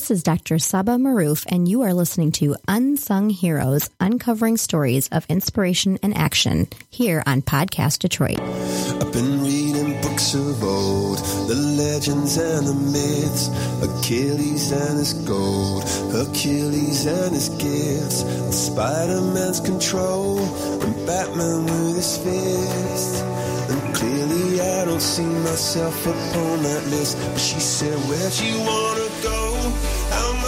This is Dr. Saba Maroof, and you are listening to Unsung Heroes Uncovering Stories of Inspiration and Action here on Podcast Detroit. I've been reading books of old, the legends and the myths, Achilles and his gold, Achilles and his gifts, Spider Man's control, and Batman with his fist. And clearly, I don't see myself upon that list. But she said, Where'd you wanna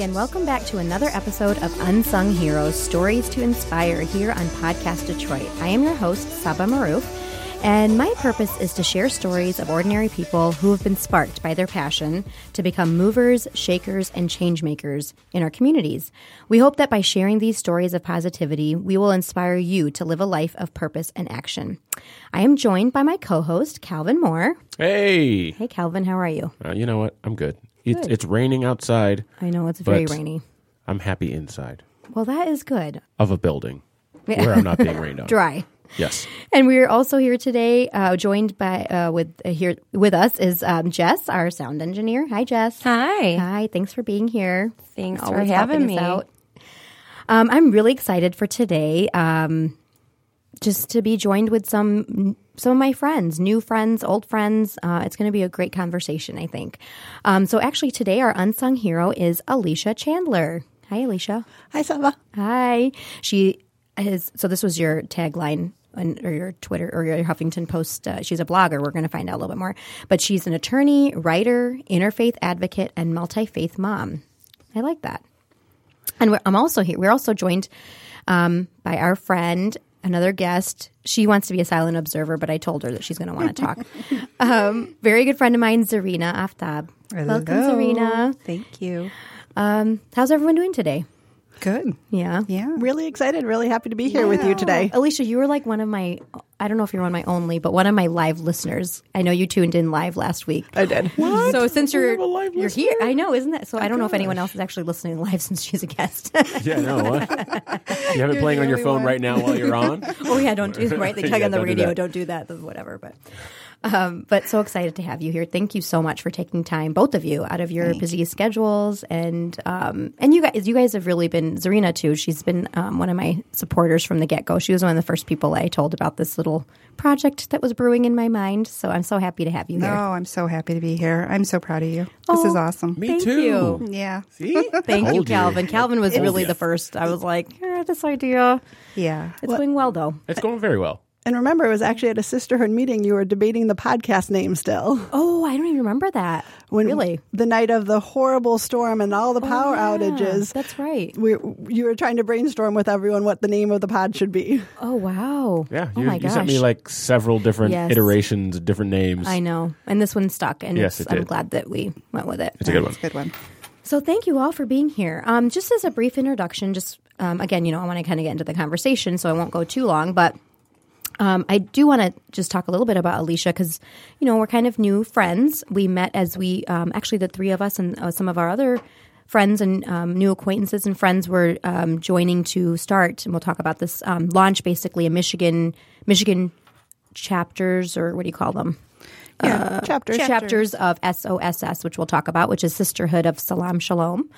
and welcome back to another episode of Unsung Heroes Stories to Inspire here on Podcast Detroit. I am your host, Saba Maroof, and my purpose is to share stories of ordinary people who have been sparked by their passion to become movers, shakers, and change makers in our communities. We hope that by sharing these stories of positivity, we will inspire you to live a life of purpose and action. I am joined by my co host, Calvin Moore. Hey, Hey, Calvin, how are you? uh, you know what? I'm good. It's Good. it's raining outside. I know it's very rainy. I'm happy inside Well, that is good. of a building where I'm not being rained on. Dry. Yes. And we're also here today, uh, joined by uh, with uh, here with us is um, Jess, our sound engineer. Hi, Jess. Hi. Hi. Thanks for being here. Thanks Always for having us me. out. Um, I'm really excited for today. Um, just to be joined with some some of my friends, new friends, old friends. Uh, it's going to be a great conversation, I think. Um, so actually, today our unsung hero is Alicia Chandler. Hi, Alicia. Hi, Saba. Hi. She is. So this was your tagline. Or your Twitter or your Huffington Post. Uh, she's a blogger. We're going to find out a little bit more. But she's an attorney, writer, interfaith advocate, and multi faith mom. I like that. And we're, I'm also here. We're also joined um, by our friend, another guest. She wants to be a silent observer, but I told her that she's going to want to talk. um, very good friend of mine, Zarina Aftab. Welcome, Hello. Zarina. Thank you. Um, how's everyone doing today? Good. Yeah. Yeah. Really excited, really happy to be here with you today. Alicia, you were like one of my, I don't know if you're one of my only, but one of my live listeners. I know you tuned in live last week. I did. What? So since you're, a live you're listener? here, I know, isn't that? So oh, I don't know if anyone else is actually listening live since she's a guest. Yeah. No. What? You have it playing on your phone right now while you're on. oh yeah, don't do right. They tell you Yeah, on the don't radio, that. don't do that, then whatever. But um, but so excited to have you here. Thank you so much for taking time, both of you, out of your busy schedules, and um, and you guys, you guys have really been Zarina too. She's been um, one of my supporters from the get go. She was one of the first people I told about this little project that was brewing in my mind. So I'm so happy to have you Oh. I'm so happy to be here. I'm so proud of you. This is Oh. awesome. Me Thank too. you. Yeah. See? Thank you, Told Calvin. Calvin was Told really ya. the first. I was like, eh, this idea. Yeah. It's going well though. It's going very well. And remember, it was actually at a sisterhood meeting. You were debating the podcast name still. Oh, I don't even remember that. When really? the night of the horrible storm and all the power Oh, yeah, outages. That's right. We, you were trying to brainstorm with everyone what the name of the pod should be. Oh wow. Yeah. Oh you, my you gosh. sent me like several different Yes. iterations, different names. I know, and this one stuck, and Yes, it's, it I'm glad that we went with it. It's a good one. It's a good one. So thank you all for being here. Um, just as a brief introduction, just um, again, you know, I want to kind of get into the conversation, so I won't go too long, but. Um, I do want to just talk a little bit about Alicia because, you know, we're kind of new friends. We met as we um, actually the three of us and uh, some of our other friends and um, new acquaintances and friends were um, joining to start, and we'll talk about this um, launch basically a Michigan Michigan chapters or what do you call them? Yeah, chapters. chapters of SOSS, which we'll talk about, which is Sisterhood of Salaam Shalom.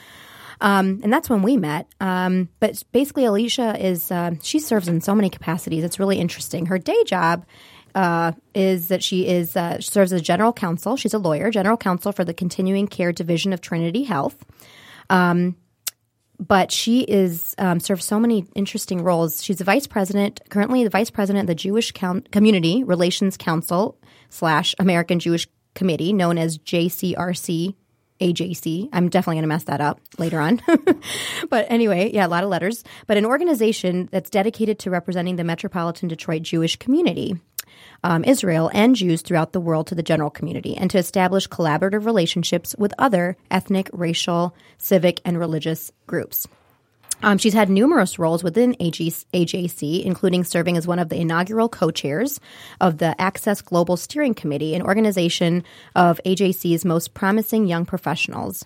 Um, and that's when we met. Um, but basically, Alicia is uh, she serves in so many capacities. It's really interesting. Her day job uh, is that she is uh, she serves as general counsel. She's a lawyer, general counsel for the Continuing Care Division of Trinity Health. Um, but she is um, serves so many interesting roles. She's the vice president, currently the vice president of the Jewish Coun- Community Relations Council slash American Jewish Committee, known as JCRC. AJC. I'm definitely going to mess that up later on. but anyway, yeah, a lot of letters. But an organization that's dedicated to representing the metropolitan Detroit Jewish community, um, Israel, and Jews throughout the world to the general community, and to establish collaborative relationships with other ethnic, racial, civic, and religious groups. Um, she's had numerous roles within AG, AJC, including serving as one of the inaugural co-chairs of the Access Global Steering Committee, an organization of AJC's most promising young professionals.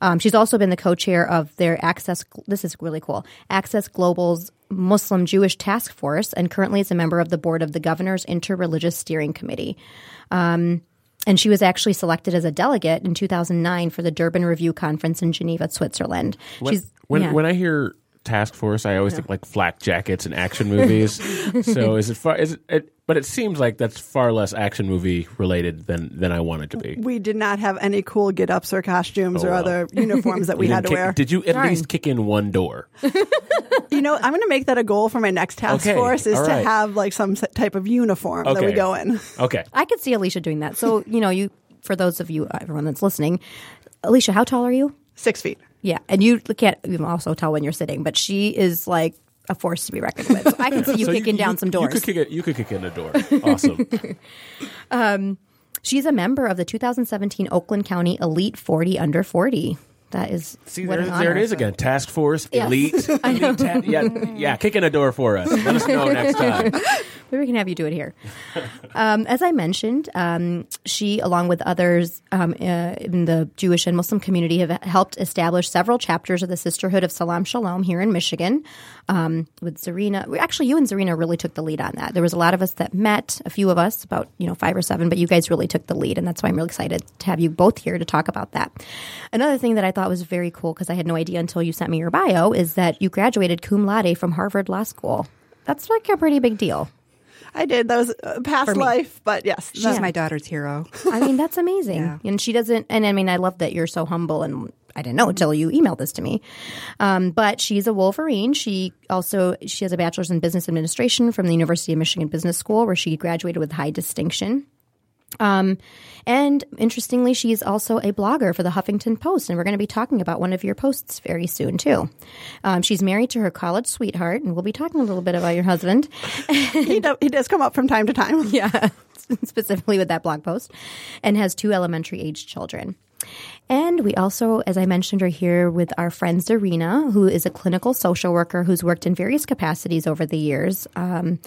Um, she's also been the co-chair of their Access. This is really cool. Access Global's Muslim Jewish Task Force, and currently is a member of the board of the Governor's Interreligious Steering Committee. Um, and she was actually selected as a delegate in 2009 for the Durban Review Conference in Geneva, Switzerland. When, She's when, yeah. when I hear task force, I always think like flak jackets and action movies. so is it far? Is it, it? But it seems like that's far less action movie related than than I wanted to be. We did not have any cool get ups or costumes Oh, or well. other uniforms that we You had to didn't kick- wear. Did you at Darn. least kick in one door? You know, I'm going to make that a goal for my next task Okay, force is all to right. have like some s- type of uniform that we Okay. go in. Okay. I could see Alicia doing that. So, you know, you for those of you, everyone that's listening, Alicia, how tall are you? Six feet. Yeah, and you can't you can also tell when you're sitting, but she is like a force to be reckoned with. So I can see you So kicking down some doors. You could kick it. You could kick in a door. Awesome. Um, she's a member of the 2017 Oakland County Elite 40 Under 40. That is See, what there, there it is again. Task force, Yes. elite, elite ta- yeah, yeah. Kick in a door for us. Let us know next time. Maybe we can have you do it here. um, as I mentioned, um, she, along with others um, uh, in the Jewish and Muslim community, have helped establish several chapters of the Sisterhood of Salaam Shalom here in Michigan. Um, with Zarina, actually, you and Zarina really took the lead on that. There was a lot of us that met, a few of us, about you know five or seven, but you guys really took the lead, and that's why I'm really excited to have you both here to talk about that. Another thing that I thought was very cool because I had no idea until you sent me your bio is that you graduated cum laude from Harvard Law School. That's like a pretty big deal. I did. That was a past life, but yes. She's that- my daughter's hero. I mean, that's amazing. Yeah. And she doesn't, and I mean, I love that you're so humble and I didn't know until you emailed this to me. Um, but she's a Wolverine. She also, she has a bachelor's in business administration from the University of Michigan Business School where she graduated with high distinction. Um, and interestingly, she's also a blogger for the Huffington Post, and we're going to be talking about one of your posts very soon too. Um, she's married to her college sweetheart, and we'll be talking a little bit about your husband. he, do, he does come up from time to time. Yeah, specifically with that blog post, and has two elementary age children. And we also, as I mentioned, are here with our friend Zarina, who is a clinical social worker who's worked in various capacities over the years. Um,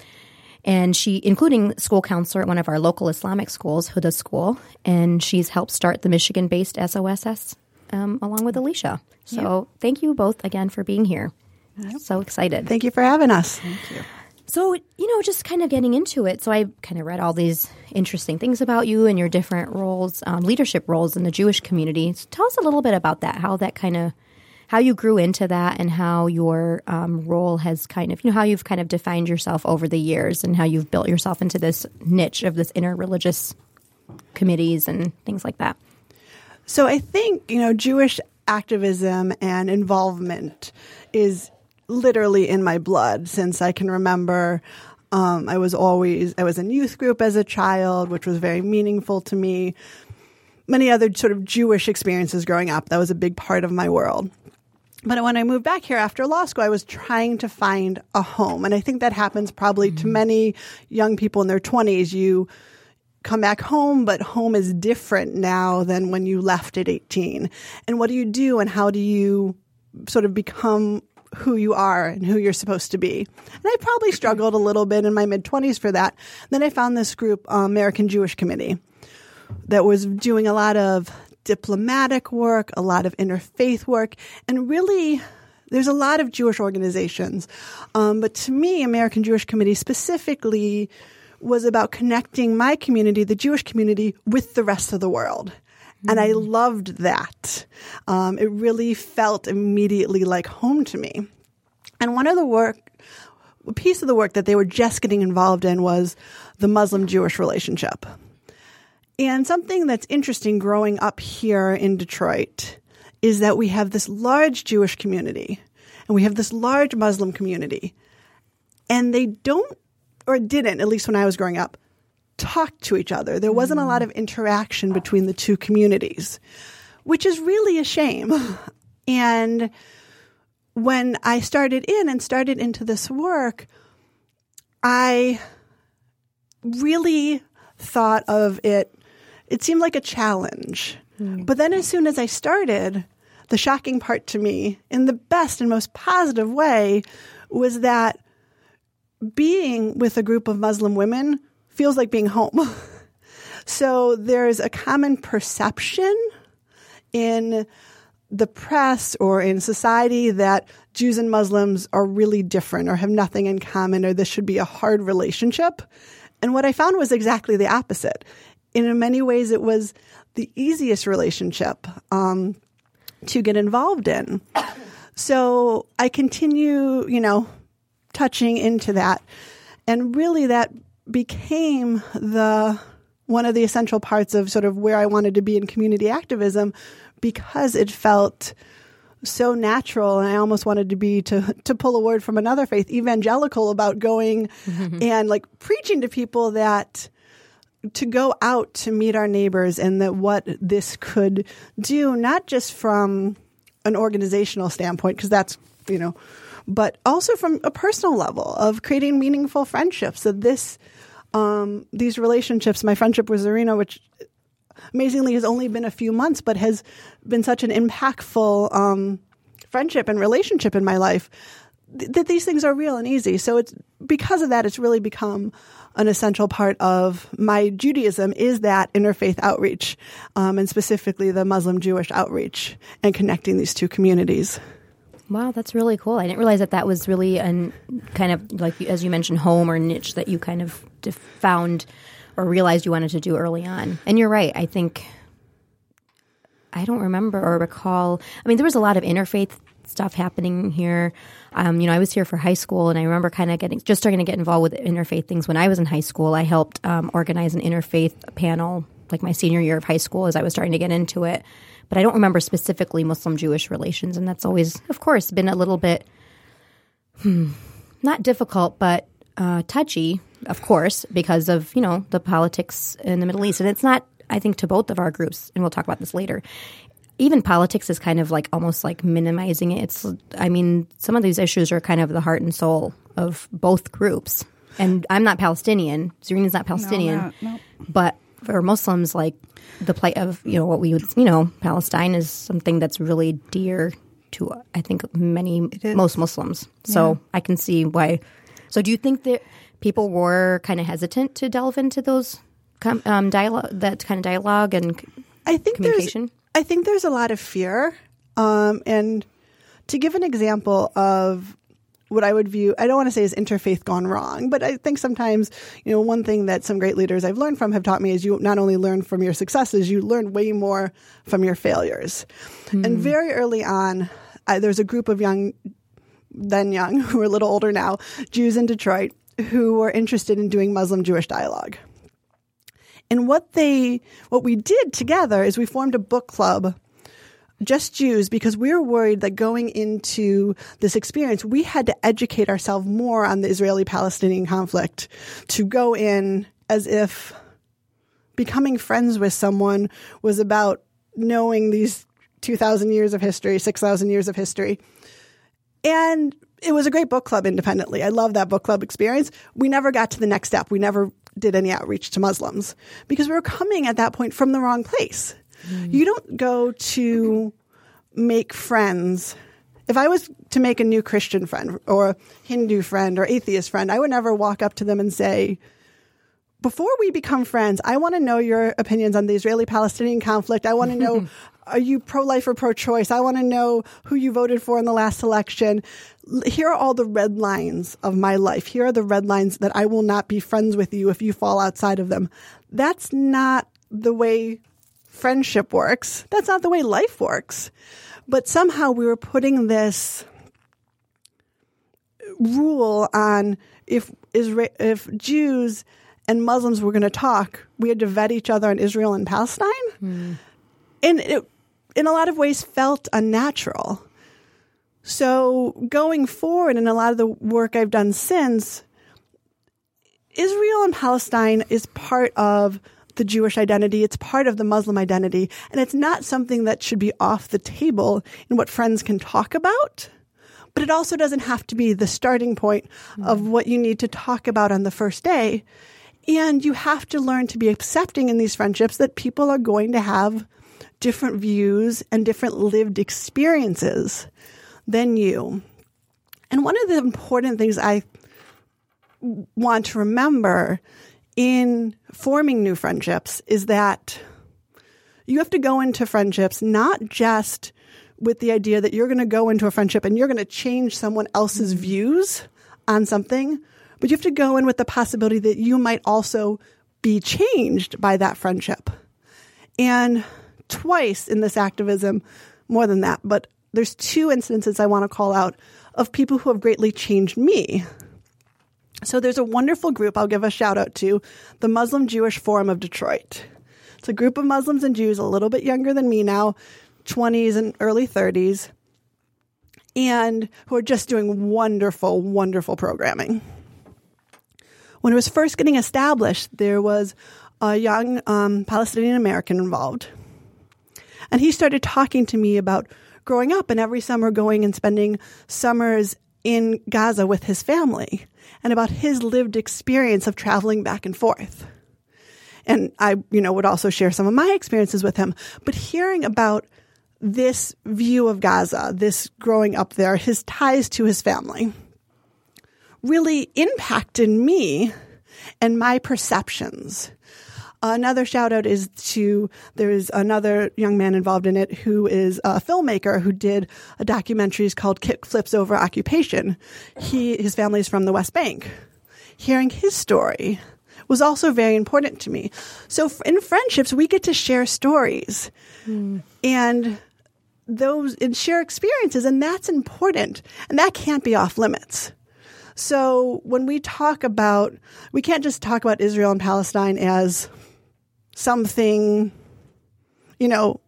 and she, including school counselor at one of our local Islamic schools, Huda School, and she's helped start the Michigan based SOSS um, along with Alicia. So thank you both again for being here. So excited. Thank you for having us. Thank you. So, you know, just kind of getting into it. So, I kind of read all these interesting things about you and your different roles, um, leadership roles in the Jewish community. So tell us a little bit about that, how that kind of, how you grew into that and how your um, role has kind of, you know, how you've kind of defined yourself over the years and how you've built yourself into this niche of this interreligious committees and things like that. So I think, you know, Jewish activism and involvement is literally in my blood since I can remember. Um, I was always, I was in youth group as a child, which was very meaningful to me. Many other sort of Jewish experiences growing up. That was a big part of my world. But when I moved back here after law school, I was trying to find a home. And I think that happens probably to many young people in their 20s. You come back home, but home is different now than when you left at 18. And what do you do and how do you sort of become who you are and who you're supposed to be? And I probably struggled a little bit in my mid 20s for that. Then I found this group, uh, American Jewish Committee, that was doing a lot of diplomatic work, a lot of interfaith work, and really there's a lot of Jewish organizations. Um, but to me, American Jewish Committee specifically was about connecting my community, the Jewish community, with the rest of the world. And I loved that. Um, it really felt immediately like home to me. And one of the work, a piece of the work that they were just getting involved in was the Muslim Jewish relationship. And something that's interesting growing up here in Detroit is that we have this large Jewish community and we have this large Muslim community. And they don't, or didn't, at least when I was growing up, talk to each other. There wasn't a lot of interaction between the two communities, which is really a shame. And when I started in and started into this work, I really thought of it, it seemed like a challenge. Hmm. But then as soon as I started, the shocking part to me, in the best and most positive way, was that being with a group of Muslim women feels like being home. so there's a common perception in the press or in society that Jews and Muslims are really different or have nothing in common or this should be a hard relationship. And what I found was exactly the opposite. In many ways, it was the easiest relationship um, to get involved in. So I continue, you know, touching into that. And really, that became the one of the essential parts of sort of where I wanted to be in community activism because it felt so natural and I almost wanted to be to to pull a word from another faith evangelical about going and like preaching to people that to go out to meet our neighbors and that what this could do not just from an organizational standpoint because that's you know but also from a personal level of creating meaningful friendships that this um, these relationships my friendship with Zarina which amazingly has only been a few months, but has been such an impactful um, friendship and relationship in my life th- that these things are real and easy. So it's because of that, it's really become an essential part of my Judaism is that interfaith outreach, um, and specifically the Muslim Jewish outreach and connecting these two communities. Wow, that's really cool. I didn't realize that that was really an kind of like as you mentioned home or niche that you kind of found or realized you wanted to do early on. And you're right. I think I don't remember or recall. I mean, there was a lot of interfaith stuff happening here. Um, you know, I was here for high school, and I remember kind of getting just starting to get involved with interfaith things when I was in high school. I helped um, organize an interfaith panel like my senior year of high school as I was starting to get into it. But I don't remember specifically Muslim Jewish relations, and that's always, of course, been a little bit hmm, not difficult, but uh, touchy, of course, because of you know the politics in the Middle East, and it's not. I think to both of our groups, and we'll talk about this later. Even politics is kind of like almost like minimizing it. It's, I mean, some of these issues are kind of the heart and soul of both groups. And I'm not Palestinian. Zarina's not Palestinian, No, no. but for Muslims, like the plight of you know what we would you know Palestine is something that's really dear to I think many most Muslims. So I can see why. So do you think that people were kind of hesitant to delve into those um, dialogue, that kind of dialogue and I think Communication? I think there's a lot of fear. Um, and to give an example of what I would view, I don't want to say is interfaith gone wrong, but I think sometimes, you know, one thing that some great leaders I've learned from have taught me is you not only learn from your successes, you learn way more from your failures. And very early on, I, there's a group of young, then young, who are a little older now, Jews in Detroit who were interested in doing Muslim Jewish dialogue. And what they, what we did together is we formed a book club, just Jews, because we were worried that going into this experience, we had to educate ourselves more on the Israeli Palestinian conflict to go in as if becoming friends with someone was about knowing these 2,000 years of history, 6,000 years of history. And it was a great book club independently. I love that book club experience. We never got to the next step. We never did any outreach to Muslims because we were coming at that point from the wrong place. You don't go to make friends. If I was to make a new Christian friend or a Hindu friend or atheist friend, I would never walk up to them and say, before we become friends, I want to know your opinions on the Israeli Palestinian conflict. I want to know are you pro life or pro choice? I want to know who you voted for in the last election. Here are all the red lines of my life. Here are the red lines that I will not be friends with you if you fall outside of them. That's not the way friendship works. That's not the way life works. But somehow we were putting this rule on if Isra- if Jews and Muslims were going to talk, we had to vet each other on Israel and Palestine. And it, in a lot of ways, felt unnatural. So going forward, and a lot of the work I've done since, Israel and Palestine is part of the Jewish identity. It's part of the Muslim identity. And it's not something that should be off the table in what friends can talk about. But it also doesn't have to be the starting point of what you need to talk about on the first day. And you have to learn to be accepting in these friendships that people are going to have different views and different lived experiences than you. And one of the important things I want to remember in forming new friendships is that you have to go into friendships not just with the idea that you're going to go into a friendship and you're going to change someone else's views on something, but you have to go in with the possibility that you might also be changed by that friendship. And twice in this activism, more than that, but there's two instances I want to call out of people who have greatly changed me. So there's a wonderful group I'll give a shout out to, the Muslim Jewish Forum of Detroit. It's a group of Muslims and Jews a little bit younger than me now, 20s and early 30s, and who are just doing wonderful, wonderful programming. When it was first getting established, there was a young um, Palestinian American involved. And he started talking to me about growing up and every summer going and spending summers in Gaza with his family and about his lived experience of traveling back and forth. And I, you know, would also share some of my experiences with him. But hearing about this view of Gaza, this growing up there, his ties to his family, really impacted me and my perceptions. Another shout out is to there's another young man involved in it who is a filmmaker who did a documentary called Kick Flips Over Occupation. He his family is from the West Bank. Hearing his story was also very important to me. So in friendships, we get to share stories hmm. and those and share experiences, and that's important. And that can't be off limits. So when we talk about, we can't just talk about Israel and Palestine as something, you know,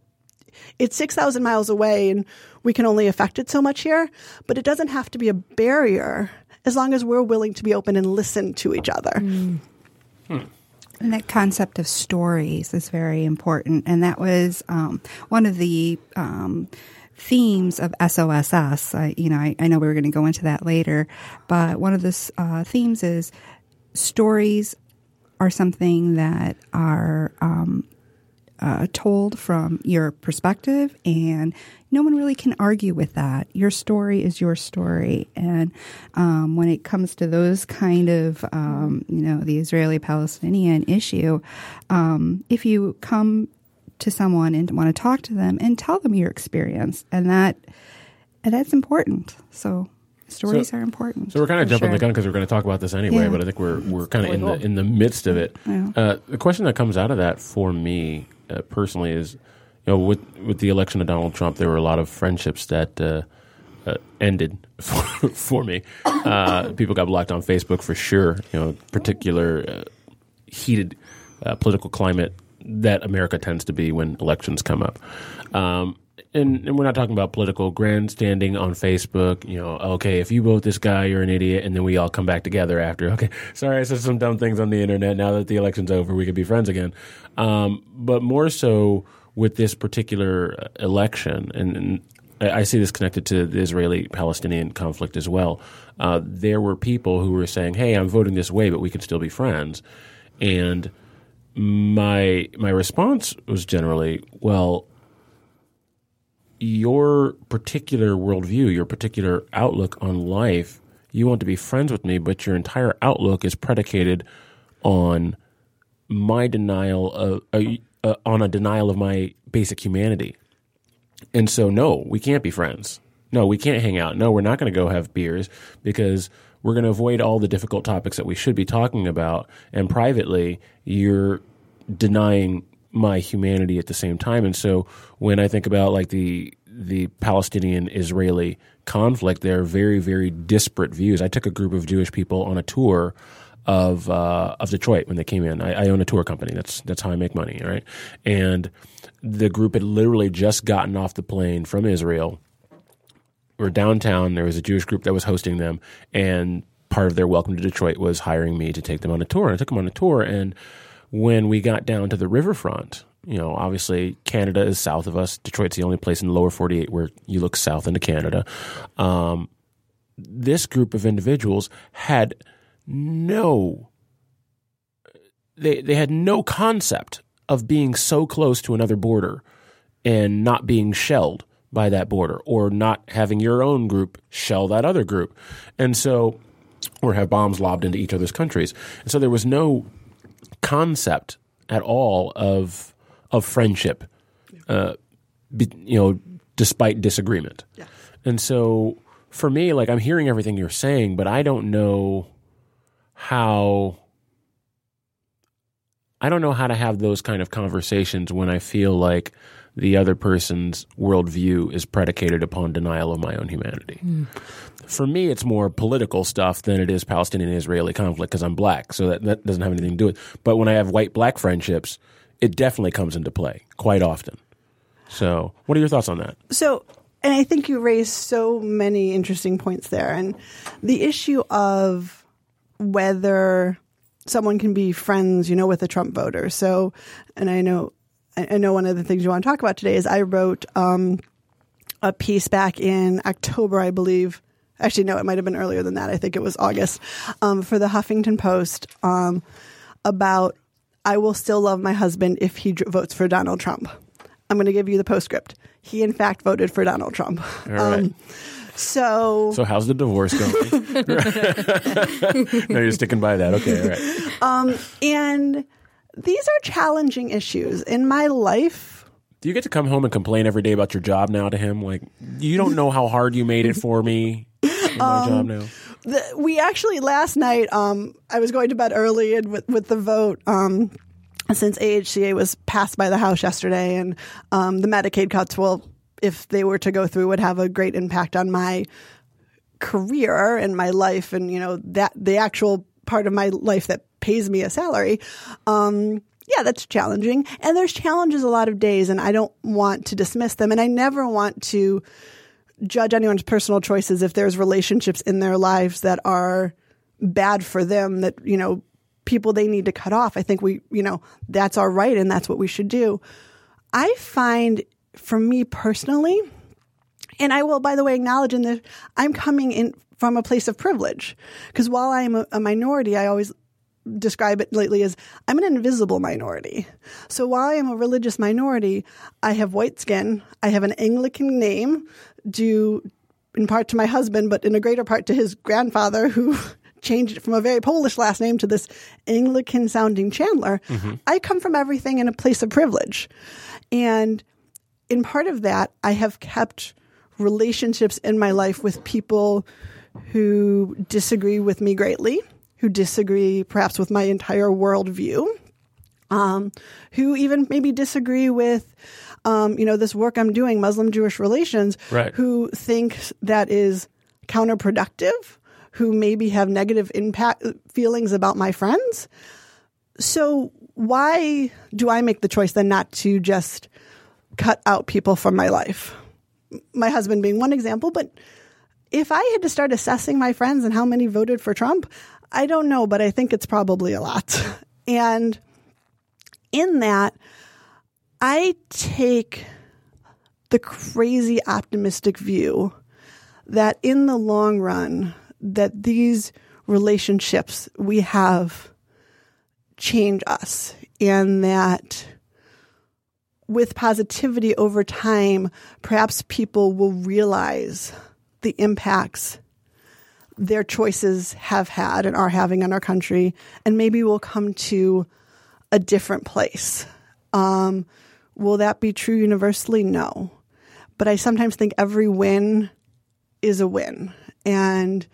it's 6,000 miles away and we can only affect it so much here, but it doesn't have to be a barrier as long as we're willing to be open and listen to each other. And that concept of stories is very important. And that was um, one of the um, themes of SOSS. I, you know, I, I know we were going to go into that later, but one of the uh, themes is stories are something that are um, uh, told from your perspective, and no one really can argue with that. Your story is your story, and um, when it comes to those kind of, um, you know, the Israeli-Palestinian issue, um, if you come to someone and want to talk to them and tell them your experience, and that and that's important. So stories So- are important. So we're kind of jumping sure. the gun because we're going to talk about this anyway. Yeah. But I think we're we're kind of in the in the midst of it. Yeah. Uh, the question that comes out of that for me uh, personally is, you know, with with the election of Donald Trump, there were a lot of friendships that uh, uh, ended for, for me. Uh, people got blocked on Facebook for sure. You know, particular uh, heated uh, political climate that America tends to be when elections come up. Um, and, and we're not talking about political grandstanding on Facebook. You know, okay, if you vote this guy, you're an idiot, and then we all come back together after. Okay, sorry, I said some dumb things on the internet. Now that the election's over, we could be friends again. Um, but more so with this particular uh, election, and, and I see this connected to the Israeli-Palestinian conflict as well. Uh, there were people who were saying, "Hey, I'm voting this way, but we can still be friends," and my my response was generally, "Well, your particular worldview, your particular outlook on life, you want to be friends with me, but your entire outlook is predicated on my denial of uh, uh, on a denial of my basic humanity. And so, no, we can't be friends. No, we can't hang out. No, we're not going to go have beers because we're going to avoid all the difficult topics that we should be talking about. And privately, you're denying my humanity at the same time. And so, when I think about like the the Palestinian Israeli conflict, there are very very disparate views. I took a group of Jewish people on a tour of uh, of Detroit when they came in. I, I own a tour company. That's that's how I make money, right? And the group had literally just gotten off the plane from Israel. We're downtown. There was a Jewish group that was hosting them, and part of their welcome to Detroit was hiring me to take them on a tour. And I took them on a tour, and when we got down to the riverfront, you know, obviously Canada is south of us. Detroit's the only place in the lower 48 where you look south into Canada. Um, this group of individuals had no they they had no concept of being so close to another border and not being shelled by that border or not having your own group shell that other group. And so, or have bombs lobbed into each other's countries. And so there was no concept at all of of friendship, uh, be, you know, despite disagreement. Yeah. And so for me, like I'm hearing everything you're saying, but I don't know how I don't know how to have those kind of conversations when I feel like the other person's worldview is predicated upon denial of my own humanity. Hmm. For me, it's more political stuff than it is Palestinian Israeli conflict because I'm black, so that, that doesn't have anything to do with it. But when I have white black friendships, it definitely comes into play quite often. So, what are your thoughts on that? So, and I think you raised so many interesting points there. And the issue of whether someone can be friends, you know, with a Trump voter. So, and I know, I know one of the things you want to talk about today is I wrote um, a piece back in October, I believe. Actually, no, it might have been earlier than that. I think it was August um, for the Huffington Post um, about I will still love my husband if he votes for Donald Trump. I'm going to give you the postscript. He, in fact, voted for Donald Trump. Um, All right. So, So, how's the divorce going? no, you're sticking by that. Okay, all right. and these are challenging issues in my life. Do you get to come home and complain every day about your job now to him? Like, you don't know how hard you made it for me in my job now. The, we actually last night, um, I was going to bed early and with, with the vote, um, since AHCA was passed by the House yesterday, and um, the Medicaid cuts will, if they were to go through, would have a great impact on my career and my life, and you know that the actual part of my life that pays me a salary. Um, yeah, that's challenging, and there's challenges a lot of days, and I don't want to dismiss them, and I never want to judge anyone's personal choices if there's relationships in their lives that are bad for them that you know people they need to cut off. I think we you know that's our right and that's what we should do. I find for me personally and i will by the way acknowledge in this i'm coming in from a place of privilege. Because while i'm a, a minority i always describe it lately as I'm an invisible minority. So while I am a religious minority, I have white skin, I have an Anglican name due in part to my husband, but in a greater part to his grandfather who changed it from a very Polish last name to this Anglican sounding Chandler. Mm-hmm. I come from everything in a place of privilege. And in part of that, I have kept relationships in my life with people who disagree with me greatly, who disagree perhaps with my entire worldview, um, who even maybe disagree with, um, you know, this work I'm doing, Muslim Jewish relations, Right. who think that is counterproductive, who maybe have negative impact feelings about my friends. So why do I make the choice then not to just cut out people from my life? My husband being one example, but if I had to start assessing my friends and how many voted for Trump, I don't know, but I think it's probably a lot. And in that, I take the crazy optimistic view that in the long run, that these relationships we have change us and that with positivity over time, perhaps people will realize the impacts their choices have had and are having on our country, and maybe we'll come to a different place. Um, will that be true universally? No. But I sometimes think every win is a win. And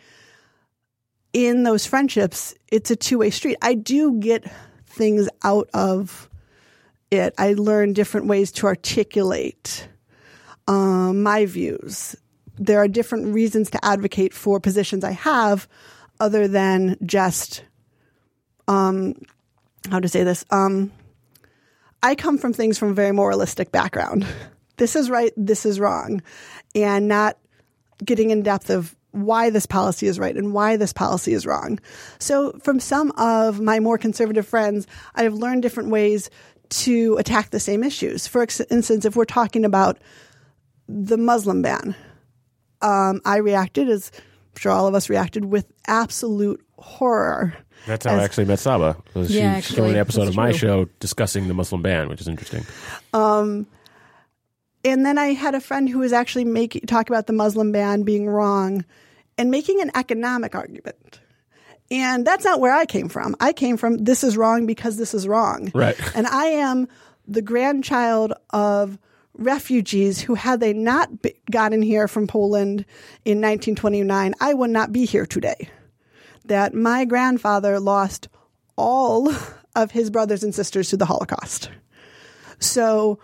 in those friendships, it's a two way street. I do get things out of it. I learn different ways to articulate um, my views. There are different reasons to advocate for positions I have other than just, um, how to say this? Um, I come from things from a very moralistic background. This is right, this is wrong, and not getting in depth of why this policy is right and why this policy is wrong. So, from some of my more conservative friends, I have learned different ways to attack the same issues. For instance, if we're talking about the Muslim ban, um, I reacted, as I'm sure all of us reacted, with absolute horror. That's how I actually met Saba. Was Yeah, she, she's doing an episode of my true. show discussing the Muslim ban, which is interesting. and then I had a friend who was actually making talk about the Muslim ban being wrong and making an economic argument. And that's not where I came from. I came from this is wrong because this is wrong. Right. And I am the grandchild of refugees who, had they not gotten here from Poland in 1929, I would not be here today. That my grandfather lost all of his brothers and sisters to the Holocaust. So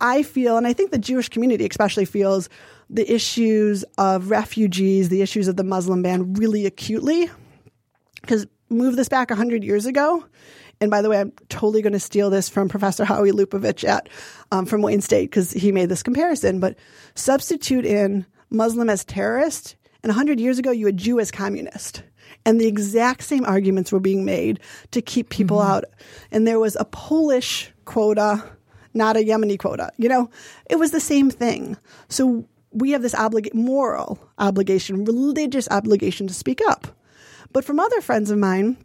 I feel, and I think the Jewish community especially feels the issues of refugees, the issues of the Muslim ban really acutely. Because move this back 100 years ago, and by the way, I'm totally going to steal this from Professor Howie Lupovitch at um, from Wayne State because he made this comparison. But substitute in Muslim as terrorist, and 100 years ago, you had Jew as communist. And the exact same arguments were being made to keep people mm-hmm. out. And there was a Polish quota, not a Yemeni quota. You know, it was the same thing. So we have this oblig- moral obligation, religious obligation to speak up. But from other friends of mine,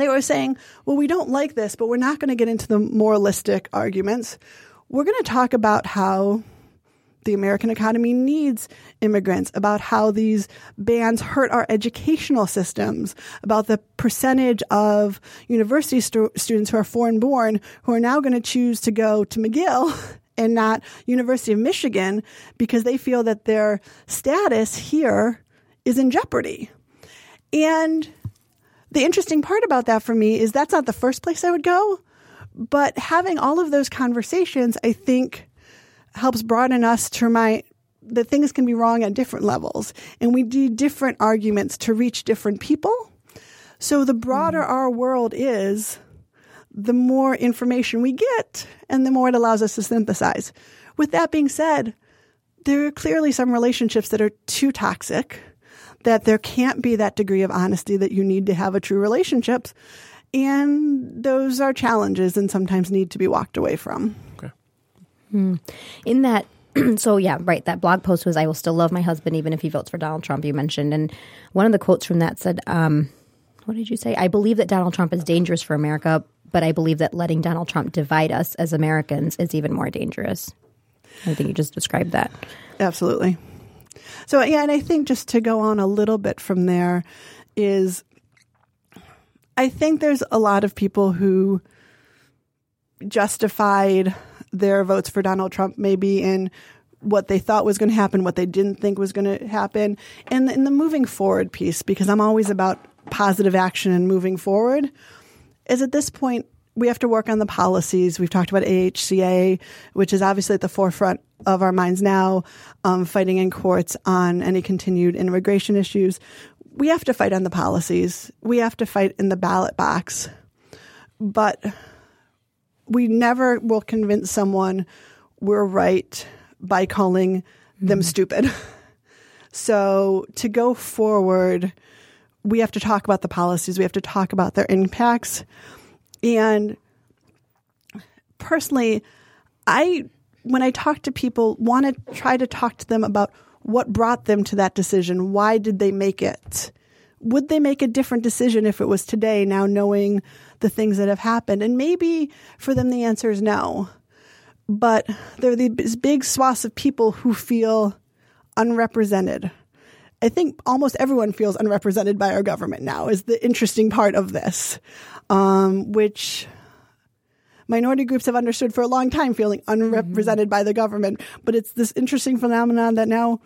they were saying, well, we don't like this, but we're not going to get into the moralistic arguments. We're going to talk about how the American economy needs immigrants, about how these bans hurt our educational systems, about the percentage of university stu- students who are foreign born who are now going to choose to go to McGill and not University of Michigan because they feel that their status here is in jeopardy. And the interesting part about that for me is that's not the first place I would go, but having all of those conversations, I think, helps broaden us to remind that things can be wrong at different levels, and we do different arguments to reach different people. So the broader mm. our world is, the more information we get, and the more it allows us to synthesize. With that being said, there are clearly some relationships that are too toxic that there can't be that degree of honesty that you need to have a true relationship. And those are challenges and sometimes need to be walked away from. Okay. Hmm. In that, so yeah, right. That blog post was, I will still love my husband even if he votes for Donald Trump, you mentioned. And one of the quotes from that said, um, what did you say? I believe that Donald Trump is dangerous for America, but I believe that letting Donald Trump divide us as Americans is even more dangerous. I think you just described that. Absolutely. So, yeah, and I think just to go on a little bit from there is I think there's a lot of people who justified their votes for Donald Trump maybe in what they thought was going to happen, what they didn't think was going to happen, and in the moving forward piece, because I'm always about positive action and moving forward, is at this point, we have to work on the policies. We've talked about AHCA, which is obviously at the forefront of our minds now, um, fighting in courts on any continued immigration issues. We have to fight on the policies. We have to fight in the ballot box. But we never will convince someone we're right by calling mm-hmm. them stupid. so to go forward, we have to talk about the policies. We have to talk about their impacts. And personally, I when I talk to people, want to try to talk to them about what brought them to that decision. Why did they make it? Would they make a different decision if it was today, now knowing the things that have happened? And maybe for them, the answer is no. But there are these big swaths of people who feel unrepresented. I think almost everyone feels unrepresented by our government now, is the interesting part of this, um, which minority groups have understood for a long time feeling unrepresented mm-hmm. by the government. But it's this interesting phenomenon that now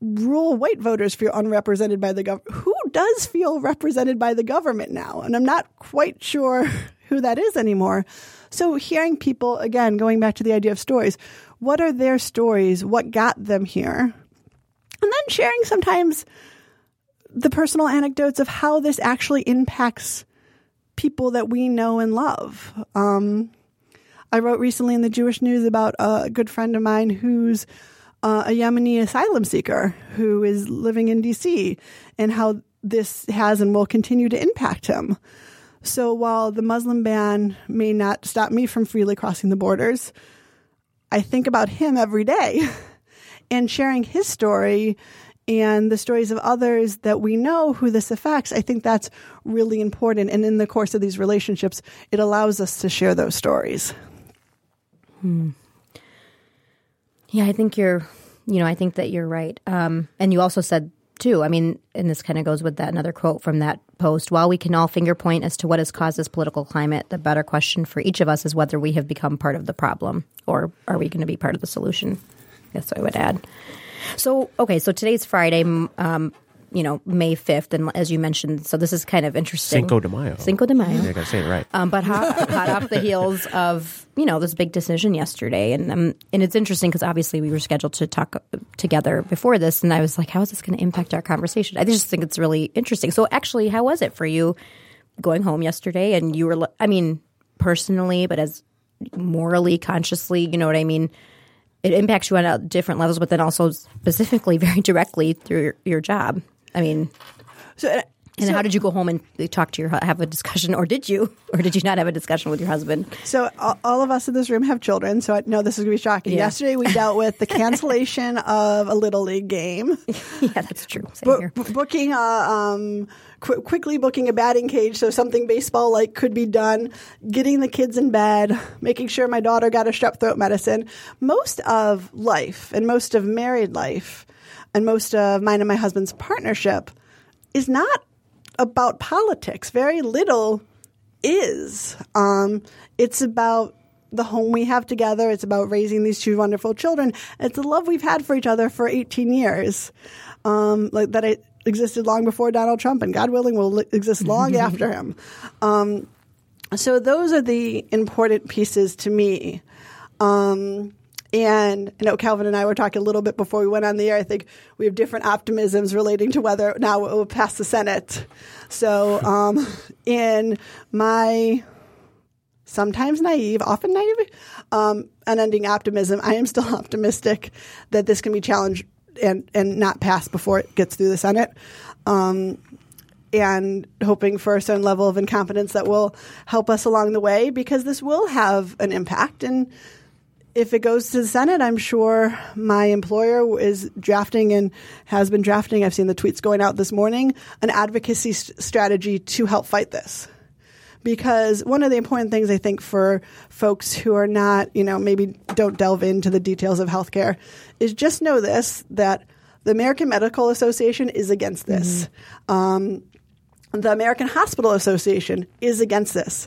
rural white voters feel unrepresented by the government. Who does feel represented by the government now? And I'm not quite sure who that is anymore. So hearing people, again, going back to the idea of stories, what are their stories? What got them here? And then sharing sometimes the personal anecdotes of how this actually impacts people that we know and love. Um, I wrote recently in the Jewish News about a good friend of mine who's uh, a Yemeni asylum seeker who is living in DC and how this has and will continue to impact him. So while the Muslim ban may not stop me from freely crossing the borders, I think about him every day and sharing his story and the stories of others that we know who this affects, I think that's really important. And in the course of these relationships, it allows us to share those stories. Hmm. Yeah, I think you're, you know, I think that you're right. Um, and you also said too, I mean, and this kind of goes with that another quote from that post. While we can all finger point as to what has caused this political climate, the better question for each of us is whether we have become part of the problem or are we going to be part of the solution. That's what I would add. So, okay, so today's Friday, um, you know, May 5th. And as you mentioned, so this is kind of interesting. Cinco de Mayo. Cinco de Mayo. Yeah, I got to say it right. Um, but hot, hot off the heels of you know this big decision yesterday, and um, and it's interesting because obviously we were scheduled to talk together before this, and I was like, how is this going to impact our conversation? I just think it's really interesting. So actually, how was it for you going home yesterday? And you were, I mean, personally, but as morally, consciously, you know what I mean. It impacts you on different levels, but then also specifically, very directly through your, your job. I mean, So, and how did you go home and talk to your have a discussion, or did you, or did you not have a discussion with your husband? So all, all of us in this room have children, so I know this is going to be shocking. Yeah. Yesterday we dealt with the cancellation of a little league game, Yeah, that's true. Same Bu- here. bu- booking a um, qu- quickly booking a batting cage so something baseball like could be done, getting the kids in bed, making sure my daughter got a strep throat medicine. Most of life and most of married life and most of mine and my husband's partnership is not about politics. Very little is. Um, it's about the home we have together. It's about raising these two wonderful children. It's the love we've had for each other for 18 years. Um, like that it existed long before Donald Trump, and God willing, will li- exist long after him. Um, so those are the important pieces to me. Um, and I know Calvin and I were talking a little bit before we went on the air. I think we have different optimisms relating to whether now it will pass the Senate. So, um, in my sometimes naive, often naive, um, unending optimism, I am still optimistic that this can be challenged and, and not passed before it gets through the Senate. Um, and hoping for a certain level of incompetence that will help us along the way because this will have an impact. And if it goes to the Senate, I'm sure my employer is drafting and has been drafting. I've seen the tweets going out this morning an advocacy s- strategy to help fight this. Because one of the important things I think for folks who are not, you know, maybe don't delve into the details of healthcare is just know this that the American Medical Association is against this. Um, the American Hospital Association is against this.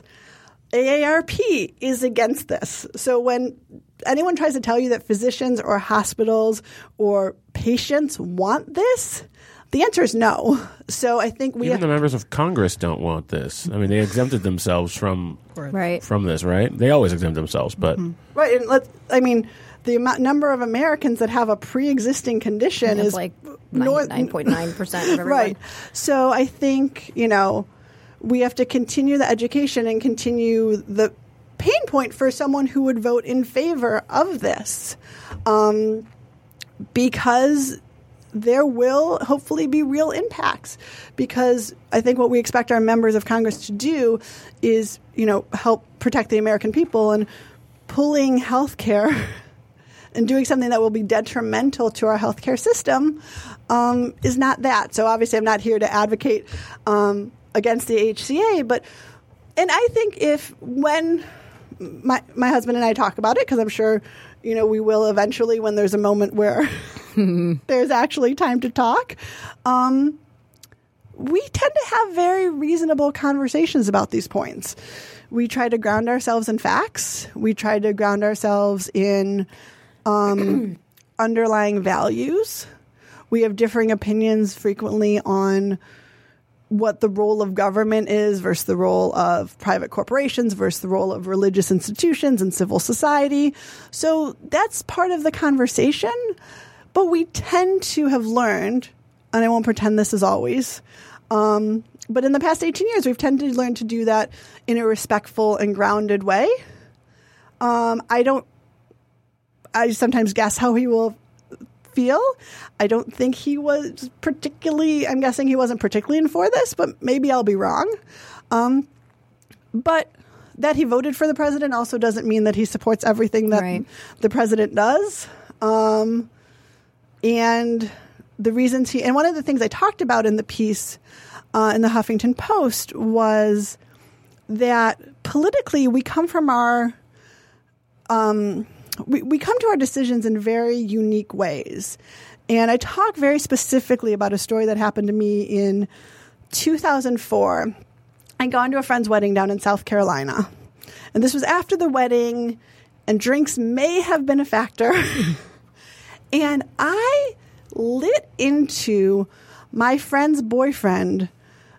AARP is against this. So when anyone tries to tell you that physicians or hospitals or patients want this, the answer is no. So I think we Even the members of Congress don't want this. I mean, they exempted themselves from Right. from this, right? They always exempt themselves, but mm-hmm. right. And let's. I mean, the amount, number of Americans that have a pre-existing condition is like nine point nine percent. Right. So I think, you know, we have to continue the education and continue the pain point for someone who would vote in favor of this. Um, because there will hopefully be real impacts because I think what we expect our members of Congress to do is, you know, help protect the American people and pulling health care and doing something that will be detrimental to our healthcare system um, is not that. So obviously, I'm not here to advocate um, against the HCA, but and I think if when my my husband and I talk about it, because I'm sure you know we will eventually when there's a moment where there's actually time to talk. Um, we tend to have very reasonable conversations about these points. We try to ground ourselves in facts. We try to ground ourselves in um, underlying values. We have differing opinions frequently on what the role of government is versus the role of private corporations versus the role of religious institutions and civil society. So that's part of the conversation. But we tend to have learned, and I won't pretend this is always, um, but in the past 18 years, we've tended to learn to do that in a respectful and grounded way. Um, I don't, I sometimes guess how he will feel. I don't think he was particularly, I'm guessing he wasn't particularly in for this, but maybe I'll be wrong. Um, but that he voted for the president also doesn't mean that he supports everything that Right. the president does. Um, and the reasons he, and one of the things I talked about in the piece uh, in the Huffington Post was that politically we come from our um, we, we come to our decisions in very unique ways. And I talk very specifically about a story that happened to me in 2004. I'd gone to a friend's wedding down in South Carolina. And this was after the wedding, and drinks may have been a factor. and I lit into my friend's boyfriend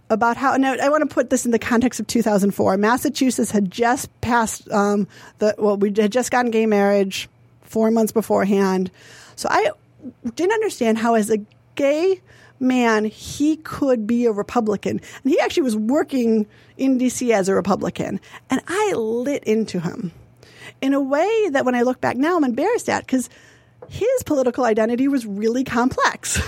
about how now I want to put this in the context of 2004. Massachusetts had just passed um, the well, we had just gotten gay marriage four months beforehand, so I didn't understand how, as a gay man, he could be a Republican, and he actually was working in D.C. as a Republican, and I lit into him in a way that when I look back now, I'm embarrassed at because his political identity was really complex,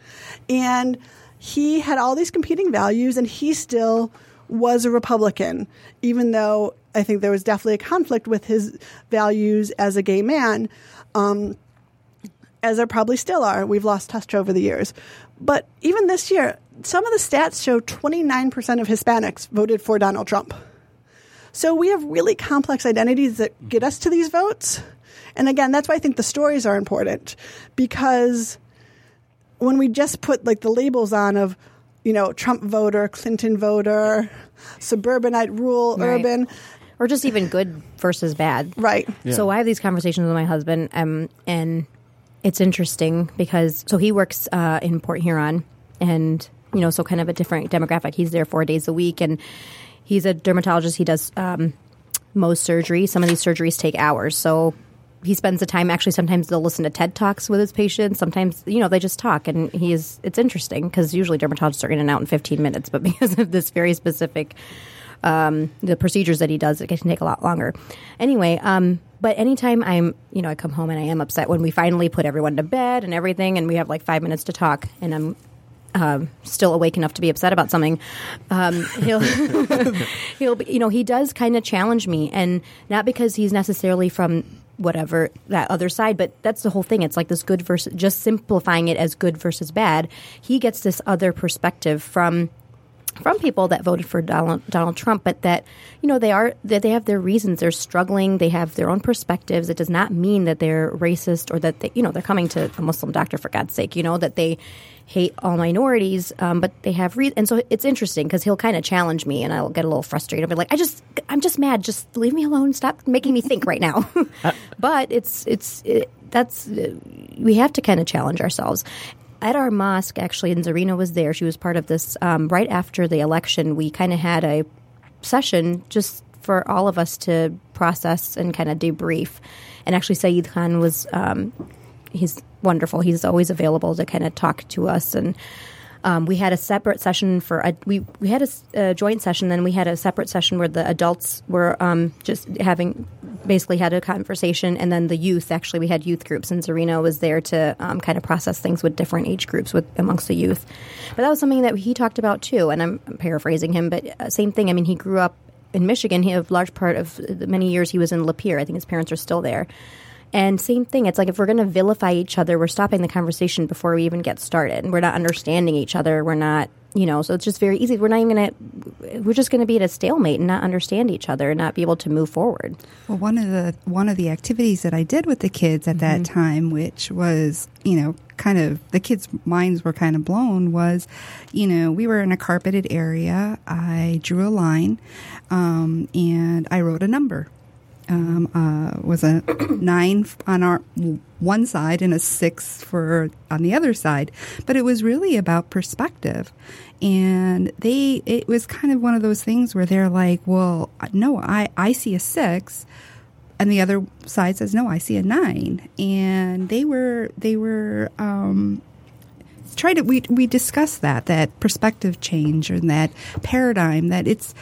and he had all these competing values and he still was a Republican, even though I think there was definitely a conflict with his values as a gay man, um, as there probably still are. We've lost touch over the years. But even this year, some of the stats show 29% of Hispanics voted for Donald Trump. So we have really complex identities that get us to these votes. And again, that's why I think the stories are important because when we just put like the labels on of you know Trump voter, Clinton voter, suburbanite, rural, Right. urban, or just even good versus bad. right? So I have these conversations with my husband, um, and it's interesting because so he works uh, in Port Huron, and you know, so kind of a different demographic. He's there four days a week, and he's a dermatologist. He does um, Mohs surgery. Some of these surgeries take hours, so he spends the time. Actually, sometimes they'll listen to TED talks with his patients. Sometimes, you know, they just talk, and he is. It's interesting because usually dermatologists are in and out in 15 minutes, but because of this very specific um, the procedures that he does, it can take a lot longer. Anyway, um, but anytime I'm, you know, I come home and I am upset when we finally put everyone to bed and everything, and we have like five minutes to talk, and I'm um, still awake enough to be upset about something. Um, he'll, he'll, be, you know, he does kind of challenge me, and not because he's necessarily from whatever that other side, but that's the whole thing. It's like this good versus just simplifying it as good versus bad. He gets this other perspective from from people that voted for Donald, Donald Trump, but that you know they are that they have their reasons. They're struggling. They have their own perspectives. It does not mean that they're racist or that they, you know they're coming to a Muslim doctor for God's sake. You know that they hate all minorities, um, but they have re- and so it's interesting because he'll kind of challenge me, and I'll get a little frustrated. I'll be like, I just I'm just mad. Just leave me alone. Stop making me think right now. but it's it's it, that's we have to kind of challenge ourselves at our mosque, actually, and Zarina was there. She was part of this. Um, right after the election, we kind of had a session just for all of us to process and kind of debrief. And actually, Saeed Khan was, um, he's wonderful. He's always available to kind of talk to us. And um, we had a separate session for, a, we, we had a joint session, then we had a separate session where the adults were um, just having, basically had a conversation. And then the youth, actually, we had youth groups, and Zarina was there to um, kind of process things with different age groups with amongst the youth. But that was something that he talked about too. And I'm paraphrasing him, but uh, same thing. I mean, he grew up in Michigan. He, a large part of the many years he was in Lapeer. I think his parents are still there. And same thing. It's like if we're going to vilify each other, we're stopping the conversation before we even get started. And we're not understanding each other. We're not, you know. So it's just very easy. We're not even going to. We're just going to be at a stalemate and not understand each other and not be able to move forward. Well, one of the one of the activities that I did with the kids at that time, which was you know kind of the kids' minds were kind of blown, was you know we were in a carpeted area. I drew a line, um, and I wrote a number. Um, uh, was a nine on our one side and a six for on the other side, but it was really about perspective. And they, it was kind of one of those things where they're like, "Well, no, I I see a six, and the other side says no i see a nine. And they were they were um try to we we discussed that that perspective change and that paradigm that it's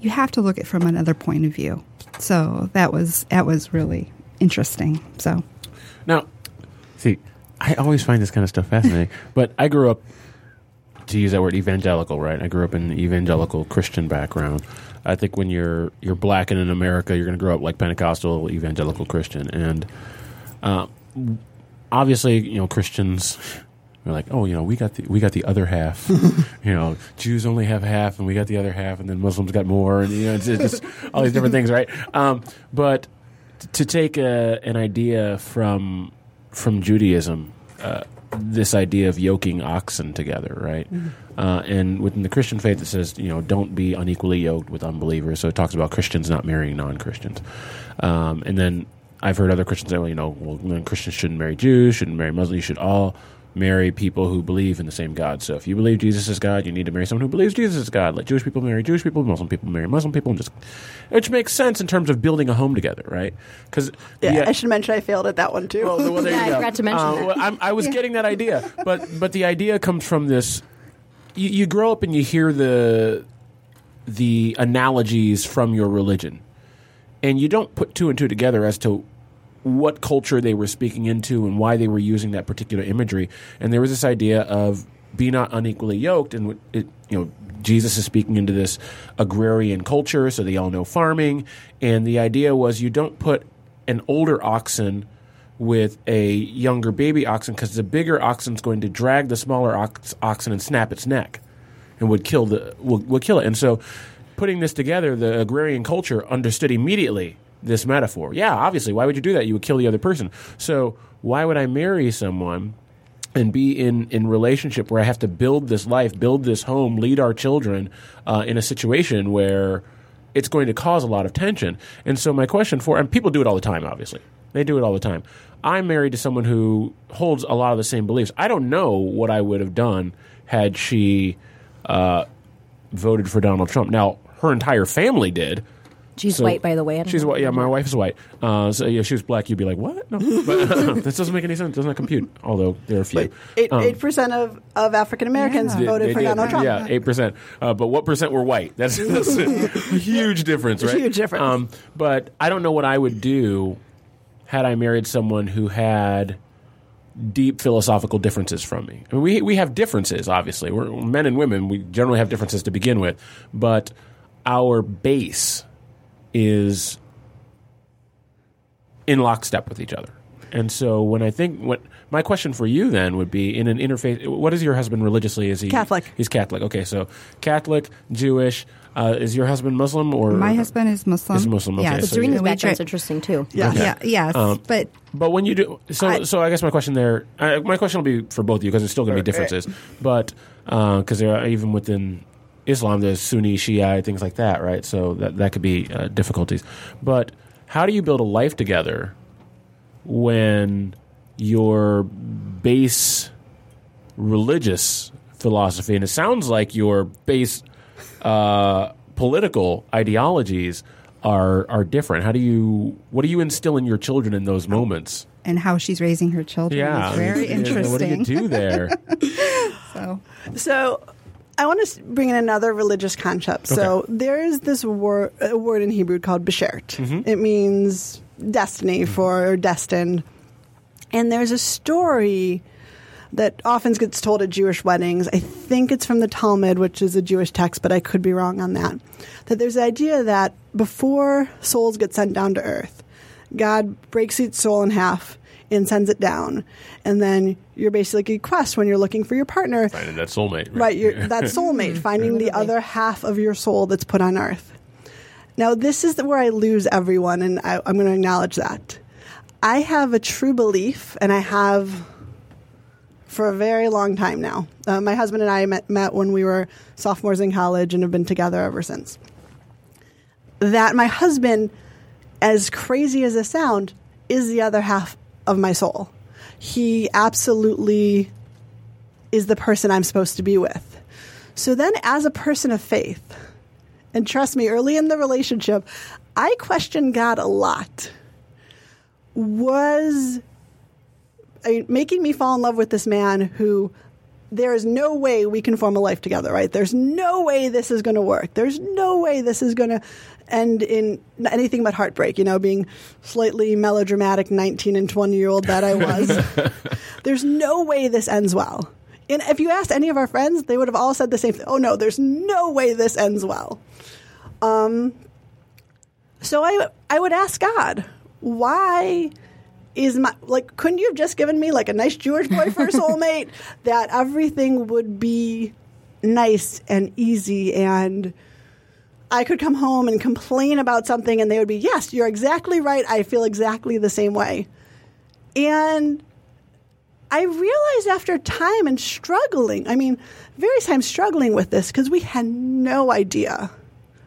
you have to look at it from another point of view so that was that was really interesting so Now, see, I always find this kind of stuff fascinating, but I grew up, to use that word, evangelical, right? I grew up in an evangelical Christian background. I think when you're you're black and in America, you're going to grow up like Pentecostal evangelical Christian, and uh, obviously, you know, Christians. We're like, oh, you know, we got the we got the other half. you know, Jews only have half, and we got the other half, and then Muslims got more, and you know, it's, it's just all these different things, right? Um, but to take a, an idea from from Judaism, uh, this idea of yoking oxen together, right? Uh, and within the Christian faith, it says, you know, don't be unequally yoked with unbelievers. So it talks about Christians not marrying non Christians. Um, and then I've heard other Christians say, well, you know, well, Christians shouldn't marry Jews, shouldn't marry Muslims, you should all marry people who believe in the same God. So if you believe Jesus is God, you need to marry someone who believes Jesus is God. Let Jewish people marry Jewish people, Muslim people marry Muslim people, and just which makes sense in terms of building a home together, right? Because Yeah, I should mention I failed at that one too. well, well, there Yeah, you I forgot to mention Uh, that. well, I'm, I was getting that idea, but but the idea comes from this. You, you grow up and you hear the the analogies from your religion, and you don't put two and two together as to what culture they were speaking into and why they were using that particular imagery. And there was this idea of be not unequally yoked, and it, you know Jesus is speaking into this agrarian culture, so they all know farming, and the idea was you don't put an older oxen with a younger baby oxen because the bigger oxen is going to drag the smaller ox- oxen and snap its neck and would kill the would, would kill it. And so, putting this together, the agrarian culture understood immediately this metaphor. Yeah, obviously, why would you do that? You would kill the other person. So why would I marry someone? And be in, in relationship where I have to build this life, build this home, lead our children uh, in a situation where it's going to cause a lot of tension. And so my question for and people do it all the time, obviously. They do it all the time. I'm married to someone who holds a lot of the same beliefs. I don't know what I would have done had she uh, voted for Donald Trump. Now, her entire family did. She's So- white, by the way. She's white. Yeah, my wife is white. Uh, so yeah, if she was black, you'd be like, "What? No, but this doesn't make any sense. Does not compute." Although there are a few. Eight um, percent of, of African Americans Yeah. voted they for did. Donald Trump. Yeah, eight percent. Uh, but what percent were white? That's, that's a huge difference, right? Huge difference. Um, but I don't know what I would do had I married someone who had deep philosophical differences from me. I mean, we we have differences, obviously. We're men and women. We generally have differences to begin with, but our base is in lockstep with each other. And so when I think what my question for you then would be in an interface what is your husband religiously is he Catholic. He's Catholic. Okay, so Catholic, Jewish, uh, is your husband Muslim or My husband is Muslim. Is Muslim, okay. Yes. But So Zarina's We background's dri- interesting too. Yeah. Yeah, yes, Um, but But when you do, so I- so I guess my question there, uh, my question will be for both of you because there's still going to be differences, but because there are even within Islam, there's Sunni, Shia, things like that, right? So that that could be uh, difficulties. But how do you build a life together when your base religious philosophy, and it sounds like your base uh, political ideologies are are different. How do you what do you instill in your children in those moments? and how she's raising her children Yeah, is very Yeah, interesting. What do you do there? So So I want to bring in another religious concept. So there is this word, a word in Hebrew called beshert. Mm-hmm. It means destiny for or destined. And there's a story that often gets told at Jewish weddings. I think it's from the Talmud, which is a Jewish text, but I could be wrong on that. That there's the idea that before souls get sent down to earth, God breaks each soul in half and sends it down. And then you're basically a quest when you're looking for your partner. Finding that soulmate, Right, you're, that soulmate, finding the other half of your soul that's put on earth. Now, this is where I lose everyone, and I, I'm going to acknowledge that. I have a true belief, and I have for a very long time now. Uh, my husband and I met, met when we were sophomores in college and have been together ever since. That my husband, as crazy as it sounds, is the other half of my soul. He absolutely is the person I'm supposed to be with. So then, as a person of faith, and trust me, early in the relationship, I questioned God a lot. Was I- making me fall in love with this man who there is no way we can form a life together, right? There's no way this is going to work. There's no way this is going to end in anything but heartbreak, you know, being slightly melodramatic 19 and 20 year old that I was. there's no way this ends well. And if you asked any of our friends, they would have all said the same thing. Oh no, there's no way this ends well. Um, so I I would ask God, why is my like couldn't you have just given me like a nice Jewish boy for a soulmate that everything would be nice and easy and I could come home and complain about something, and they would be, Yes, you're exactly right. I feel exactly the same way. And I realized after time and struggling, I mean, various times struggling with this because we had no idea.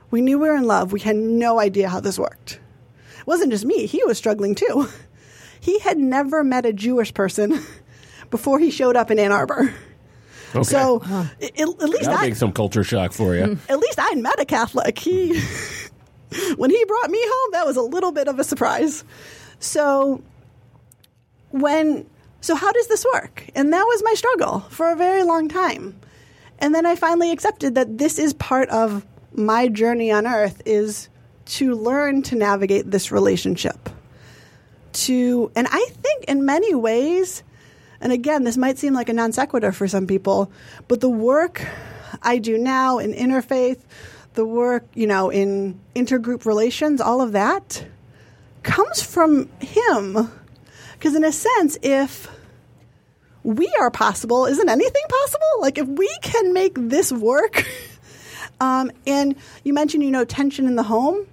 We knew we were in love. We had no idea how this worked. It wasn't just me, he was struggling too. He had never met a Jewish person before he showed up in Ann Arbor. Okay. So, at, at least That'll I, make some culture shock for you. at least I met a Catholic. He, when he brought me home, that was a little bit of a surprise. So, when, so how does this work? And that was my struggle for a very long time. And then I finally accepted that this is part of my journey on earth is to learn to navigate this relationship. To, and I think in many ways, and again, this might seem like a non sequitur for some people, but the work I do now in interfaith, the work, you know, in intergroup relations, all of that comes from him. Because in a sense, if we are possible, isn't anything possible? Like if we can make this work, um, and you mentioned, you know, tension in the home.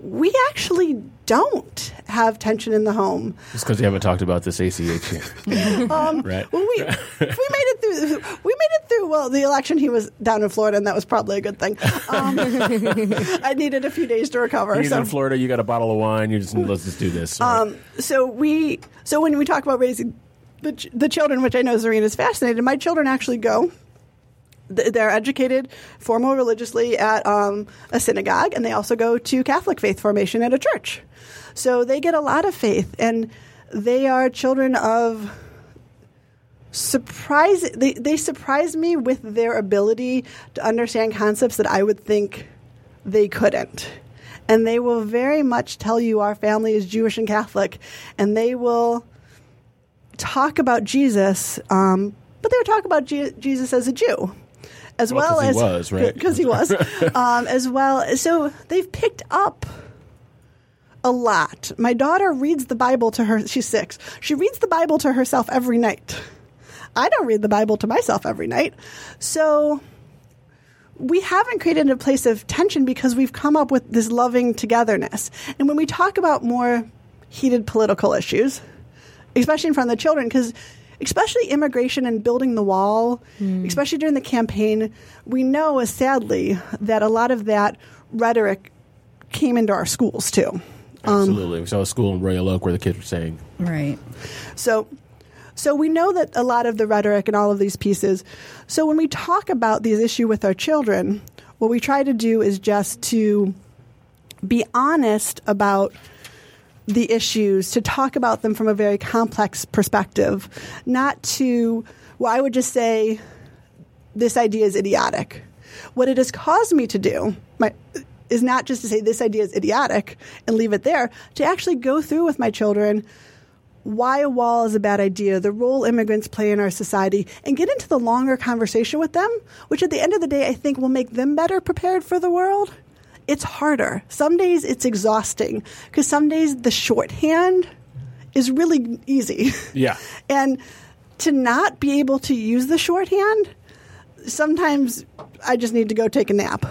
We actually don't have tension in the home. Just because you haven't talked about this ACH yet. Um, Right. Well, we we made it through. We made it through. Well, the election he was down in Florida, and that was probably a good thing. Um, I needed a few days to recover. He's so in Florida. You got a bottle of wine. You just let's just do this. Um, so we so when we talk about raising the ch- the children, which I know Zarina is fascinated, my children actually go. Th- They're educated formal religiously at um, a synagogue, and they also go to Catholic faith formation at a church. So they get a lot of faith, and they are children of surprise. They they surprise me with their ability to understand concepts that I would think they couldn't. And they will very much tell you our family is Jewish and Catholic, and they will talk about Jesus, um, but they would talk about Je- Jesus as a Jew, as Well, well, 'cause he as was, right? because he was, um, as well. So they've picked up a lot. My daughter reads the Bible to her. She's six. She reads the Bible to herself every night. I don't read the Bible to myself every night. So we haven't created a place of tension because we've come up with this loving togetherness. And when we talk about more heated political issues, especially in front of the children, because especially immigration and building the wall, especially during the campaign, we know, uh, sadly, that a lot of that rhetoric came into our schools too. Absolutely. we saw a school in Royal Oak where the kids were saying, Right. So, so we know that a lot of the rhetoric and all of these pieces. So when we talk about these issues with our children, what we try to do is just to be honest about the issues, to talk about them from a very complex perspective, not to, well, I would just say this idea is idiotic. What it has caused me to do my, is not just to say this idea is idiotic and leave it there, to actually go through with my children why a wall is a bad idea, the role immigrants play in our society, and get into the longer conversation with them, which at the end of the day, I think will make them better prepared for the world. It's harder. Some days it's exhausting because some days the shorthand is really easy. "Yeah, And to not be able to use the shorthand, sometimes I just need to go take a nap.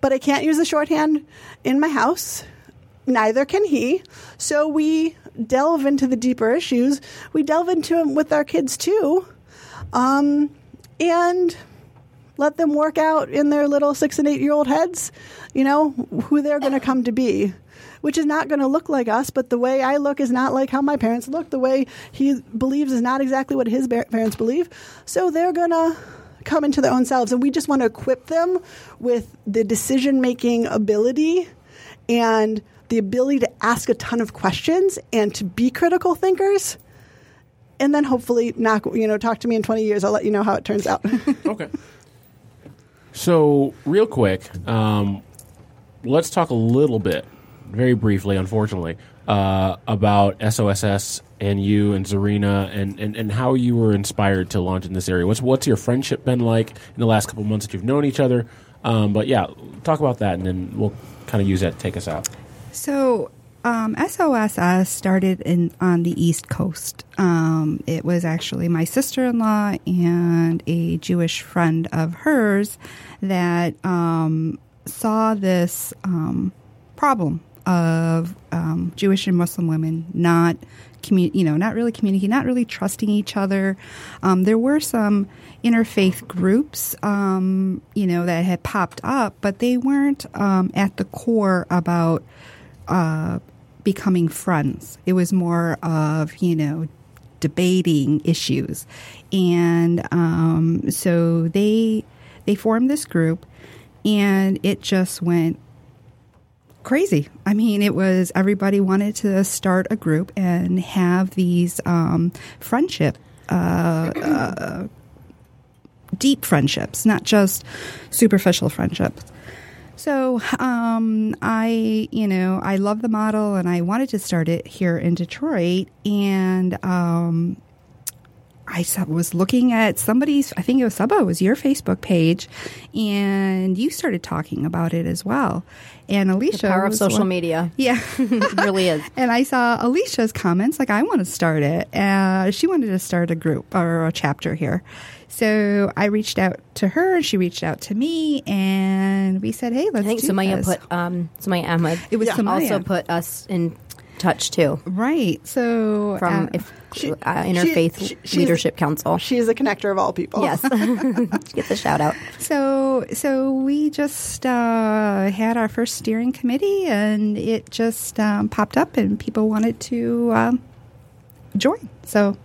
But I can't use the shorthand in my house. Neither can he. So we delve into the deeper issues. We delve into them with our kids too. Um, and let them work out in their little six and eight year old heads, you know, who they're going to come to be, which is not going to look like us, but the way I look is not like how my parents look. The way he believes is not exactly what his parents believe. So they're going to come into their own selves. And we just want to equip them with the decision making ability and the ability to ask a ton of questions and to be critical thinkers. And then hopefully knock, you know, talk to me in 20 years. I'll let you know how it turns out. okay." So, real quick, um, let's talk a little bit, very briefly, unfortunately, uh, about SOSS and you and Zarina and, and, and how you were inspired to launch in this area. What's what's your friendship been like in the last couple months that you've known each other? Um, but yeah, talk about that, and then we'll kind of use that to take us out. So, um, SOSS started in on the East Coast. Um, it was actually my sister-in-law and a Jewish friend of hers that um, saw this um, problem of um, Jewish and Muslim women not you know, not really communicating, not really trusting each other. Um, there were some interfaith groups, you know, that had popped up, but they weren't at the core about uh, becoming friends. It was more of, you know, debating issues, and um, so they they formed this group, and it just went crazy. I mean, it was everybody wanted to start a group and have these um, friendship. Uh, uh, deep friendships, not just superficial friendships. So um, I, you know, I love the model, and I wanted to start it here in Detroit. And um, I was looking at somebody's, I think it was it was your Facebook page, and you started talking about it as well. And Alicia, the power of social one- media. yeah, It really is. and I saw Alicia's comments, like, I want to start it. Uh, she wanted to start a group or a chapter here. So I reached out to her, and she reached out to me, and we said, hey, let's think do Sumaya this. put um, Sumaya Ahmed. It was Sumaya. also put us in touch too Right. So, from uh, if, She- uh, Interfaith she- she's- Leadership Council. She's a connector of all people. Yes, get the shout out. So, so we just uh, had our first steering committee, and it just um, popped up, and people wanted to um, join. So,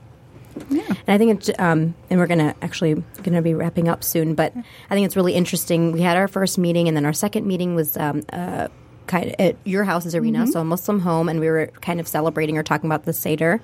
yeah, And I think it's, um, and we're gonna actually gonna be wrapping up soon, but I think it's really interesting. We had our first meeting, and then our second meeting was um, uh, kind of at your house Zarina, so a Muslim home, and we were kind of celebrating or talking about the Seder.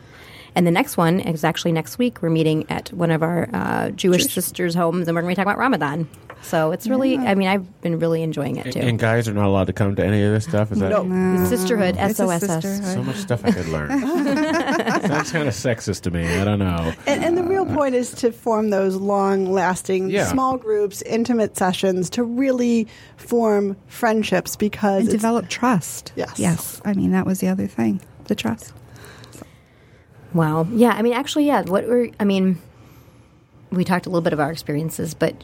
And the next one is actually next week. We're meeting at one of our uh, Jewish sisters' homes, and we're going to be talking about Ramadan. So it's really, I mean, I've been really enjoying it too. And guys are not allowed to come to any of this stuff. Is that No. It's sisterhood, It's SOSS. sisterhood. so much stuff I could learn? That's kind of sexist to me. I don't know. And, and the real point is to form those long lasting Yeah. small groups, intimate sessions to really form friendships because and develop trust. Yes. yes. I mean, that was the other thing, the trust. Wow. Yeah. I mean, actually, yeah. What were, I mean, we talked a little bit of our experiences, but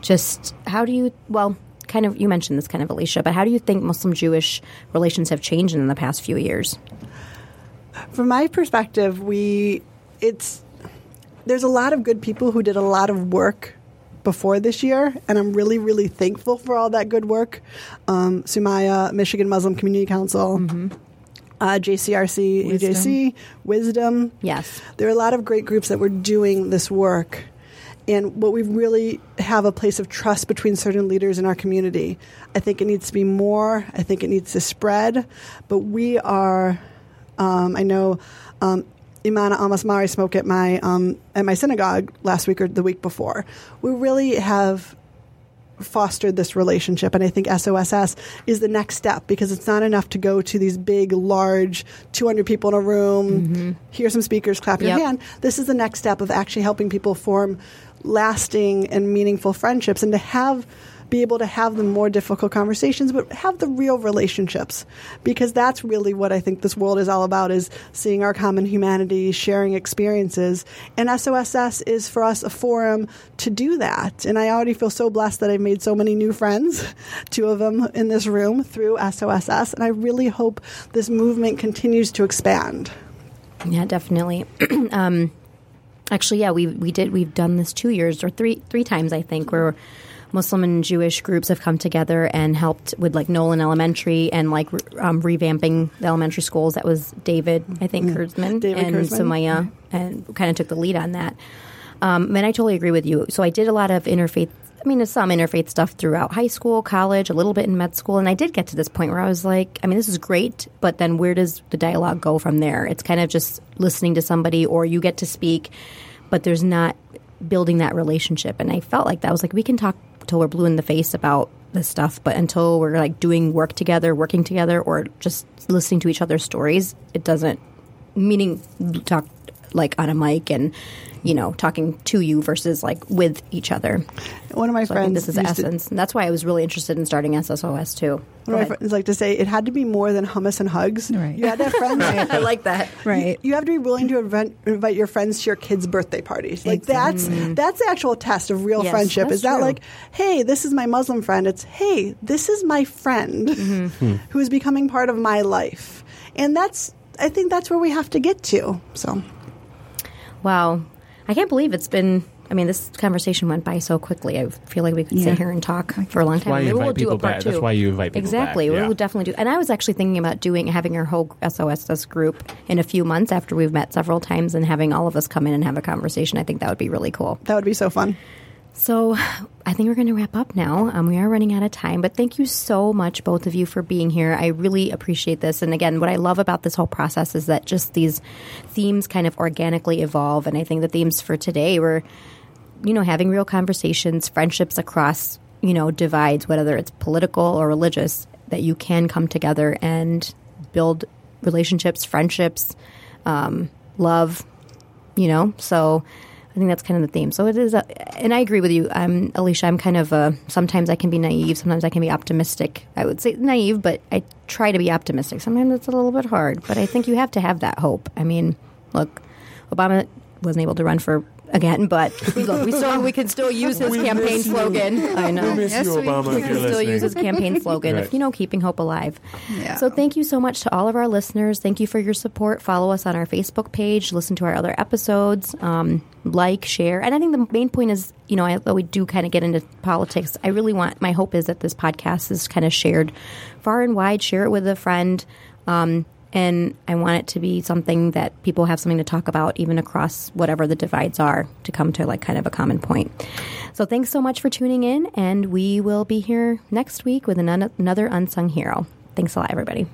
just how do you, well, kind of, you mentioned this kind of, Alicia, but how do you think Muslim Jewish relations have changed in the past few years? from my perspective, we it's there's a lot of good people who did a lot of work before this year, and I'm really, really thankful for all that good work. Um, Sumaya, Michigan Muslim Community Council, uh, JCRC, Wisdom. AJC, Wisdom. Yes. There are a lot of great groups that were doing this work. And what we really have a place of trust between certain leaders in our community. I think it needs to be more. I think it needs to spread. But we are, um, I know um, Imana Almasmari spoke at my, um, at my synagogue last week or the week before. We really have fostered this relationship. And i think soss is the next step because it's not enough to go to these big large 200 people in a room mm-hmm. hear some speakers clap your Yep. hand. This is the next step of actually helping people form lasting and meaningful friendships. And to have be able to have the more difficult conversations but have the real relationships because that's really what i think this world is all about is seeing our common humanity sharing experiences and soss is for us a forum to do that and i already feel so blessed that i've made so many new friends two of them in this room through soss and i really hope this movement continues to expand Yeah, definitely. um, actually, yeah, we we did. We've done this two years or three three times, I think, where Muslim and Jewish groups have come together and helped with like Nolan Elementary and like um, revamping the elementary schools. That was David, I think, Kurtzman David and Kurtzman. Sumaya, and kind of took the lead on that. Um, and I totally agree with you. So I did a lot of interfaith. I mean, some interfaith stuff throughout high school, college, a little bit in med school, and I did get to this point where I was like, I mean, this is great, but then where does the dialogue go from there? It's kind of just listening to somebody, or you get to speak, but there's not building that relationship. And I felt like that I was like, we can talk till we're blue in the face about this stuff, but until we're like doing work together, working together, or just listening to each other's stories, it doesn't. Meaning, talk like on a mic and you know, talking to you versus like with each other. One of my So I friends. think this is the used to- essence. and that's why I was really interested in starting SOSS too. One of my friends like to say it had to be more than hummus and hugs. Right. You had to have friends. I like that. Right. You have to be willing to invent, invite your friends to your kids' birthday parties. Like that's that's the actual test of real Yes, friendship. Is that true. like, hey, this is my Muslim friend. It's hey, this is my friend Mm-hmm. who is becoming part of my life, and that's I think that's where we have to get to. So Wow. I can't believe it's been. I mean, this conversation went by so quickly. I feel like we could Yeah. sit here and talk for a long time. why you Maybe invite we'll do people a part back. two. That's why you invite people exactly. back, We'll definitely do. And I was actually thinking about doing having our whole SOSS group in a few months after we've met several times and having all of us come in and have a conversation. I think that would be really cool. that would be so fun. So I think we're going to wrap up now. Um, we are running out of time, but thank you so much, both of you, for being here. I really appreciate this. And again, what I love about this whole process is that just these themes kind of organically evolve. And I think the themes for today were, you know, having real conversations, friendships across, you know, divides, whether it's political or religious, that you can come together and build relationships, friendships, um, love, you know so i think that's kind of the theme. So it is a, and i agree with you. I'm, alicia i'm kind of a sometimes i can be naive sometimes i can be optimistic. I would say naive but i try to be optimistic. Sometimes it's a little bit hard but i think you have to have that hope. I mean look obama wasn't able to run for again but look, we still we can still use his campaign slogan i know miss Yes, you, we can. if you're still listening. use his campaign slogan Right. of you know keeping hope alive. Yeah. So thank you so much to all of our listeners. Thank you for your support. Follow us on our Facebook page. Listen to our other episodes. Um, like, share, and I think the main point is you know although we do kind of get into politics, I really want my hope is that this podcast is kind of shared far and wide. Share it with a friend. Um, and I want it to be something that people have something to talk about, even across whatever the divides are, to come to like kind of a common point. So thanks so much for tuning in, and we will be here next week with an- another unsung hero. Thanks a lot, everybody.